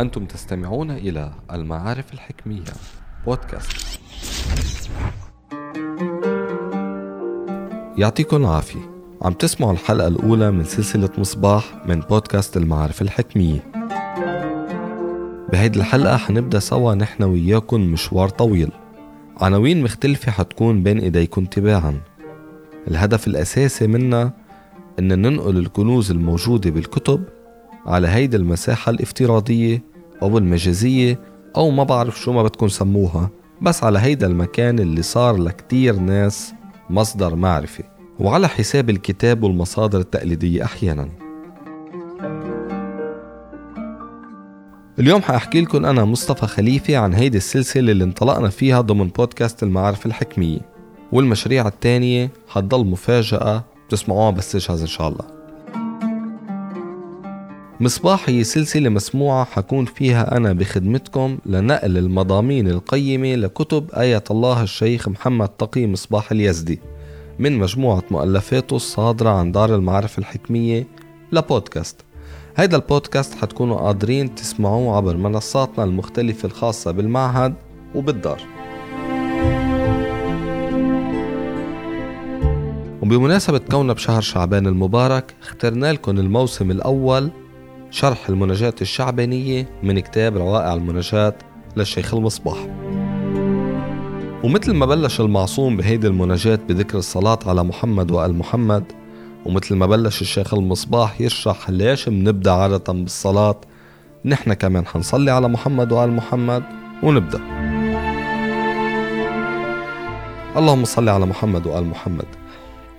أنتم تستمعون إلى المعارف الحكمية بودكاست. يعطيكم العافية. عم تسمعوا الحلقة الأولى من سلسلة مصباح من بودكاست المعارف الحكمية. بهيدي الحلقة حنبدأ سوا نحن وياكم مشوار طويل. عناوين مختلفة حتكون بين إيديكم تباعا. الهدف الأساسي منا إن ننقل الكنوز الموجودة بالكتب على هيدي المساحة الافتراضية أو المجازية أو ما بعرف شو ما بدكم سموها بس على هيدا المكان اللي صار لكتير ناس مصدر معرفة. وعلى حساب الكتاب والمصادر التقليدية أحيانا. اليوم حأحكي لكم أنا مصطفى خليفة عن هيدي السلسلة اللي انطلقنا فيها ضمن بودكاست المعارف الحكمية. والمشاريع التانية حتضل مفاجأة بتسمعوها بس إن شاء الله. مصباح هي سلسلة مسموعة حكون فيها أنا بخدمتكم لنقل المضامين القيمة لكتب آية الله الشيخ محمد تقي مصباح اليزدي من مجموعة مؤلفاته الصادرة عن دار المعارف الحكمية لبودكاست. هيدا البودكاست حتكونوا قادرين تسمعوه عبر منصاتنا المختلفة الخاصة بالمعهد وبالدار. وبمناسبة كوننا بشهر شعبان المبارك اخترنا لكم الموسم الأول شرح المناجاة الشعبانية من كتاب روائع المناجاة للشيخ المصباح. ومثل ما بلش المعصوم بهيدي المناجاة بذكر الصلاة على محمد وآل محمد ومثل ما بلش الشيخ المصباح يشرح ليش بنبدأ عادة بالصلاة نحن كمان حنصلي على محمد وآل محمد ونبدأ. اللهم صل على محمد وآل محمد.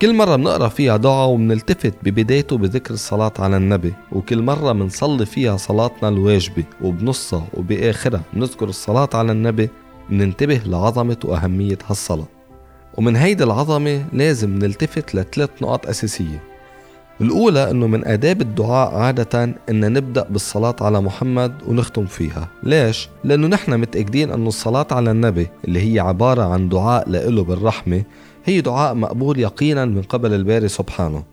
كل مرة بنقرأ فيها دعاء وبنلتفت ببدايته بذكر الصلاة على النبي وكل مرة بنصلي فيها صلاتنا الواجبة وبنصها وبآخرها بنذكر الصلاة على النبي بننتبه لعظمة وأهمية هالصلاة. ومن هيدي العظمة لازم نلتفت لثلاث نقاط أساسية. الأولى أنه من آداب الدعاء عادة أن نبدأ بالصلاة على محمد ونختم فيها. ليش؟ لأنه نحن متأكدين أنه الصلاة على النبي اللي هي عبارة عن دعاء لإله بالرحمة هي دعاء مقبول يقينا من قبل الباري سبحانه.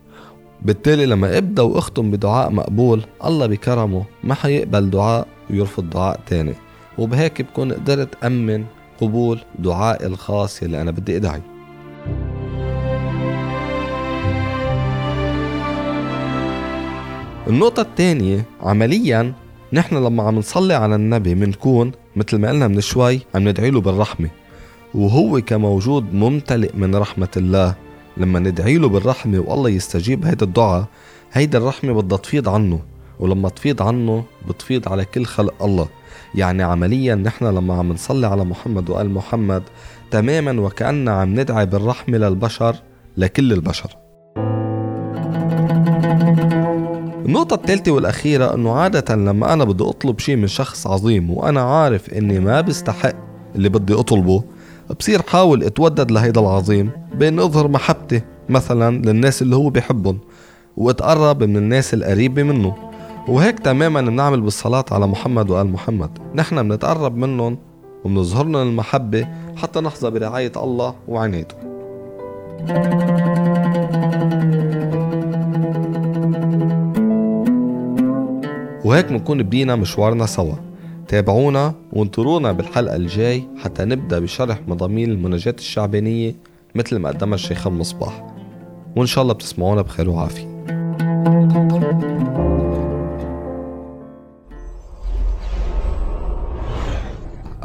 بالتالي لما ابدا واختم بدعاء مقبول الله بكرمه ما حيقبل دعاء ويرفض دعاء تاني. وبهيك بكون قدرت أمن قبول دعائي الخاص يلي أنا بدي أدعي. النقطة الثانية عمليا نحن لما عم نصلي على النبي منكون مثل ما قلنا من شوي عم ندعي له بالرحمة. وهو كموجود ممتلئ من رحمة الله. لما ندعي له بالرحمة والله يستجيب هيدا الدعاء هيدا الرحمة بدها تفيض عنه. ولما تفيض عنه بتفيض على كل خلق الله. يعني عمليا نحن لما عم نصلي على محمد وآل محمد تماما وكأننا عم ندعي بالرحمة للبشر لكل البشر. النقطة الثالثة والأخيرة أنه عادة لما أنا بدي أطلب شيء من شخص عظيم وأنا عارف إني ما بستحق اللي بدي أطلبه بصير حاول اتودد لهيدا العظيم بين اظهر محبتي مثلا للناس اللي هو بيحبهم واتقرب من الناس القريبة منه. وهيك تماما بنعمل بالصلاة على محمد وآل محمد. نحن بنتقرب منهم وبنظهر لهم المحبة حتى نحظى برعاية الله وعنايته. وهيك بنكون بدينا مشوارنا سوا. تابعونا وانطرونا بالحلقة الجاي حتى نبدأ بشرح مضامين المناجاة الشعبانية مثل ما قدمها الشيخ المصباح وإن شاء الله بتسمعونا بخير وعافية.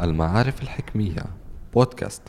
المعارف الحكمية بودكاست.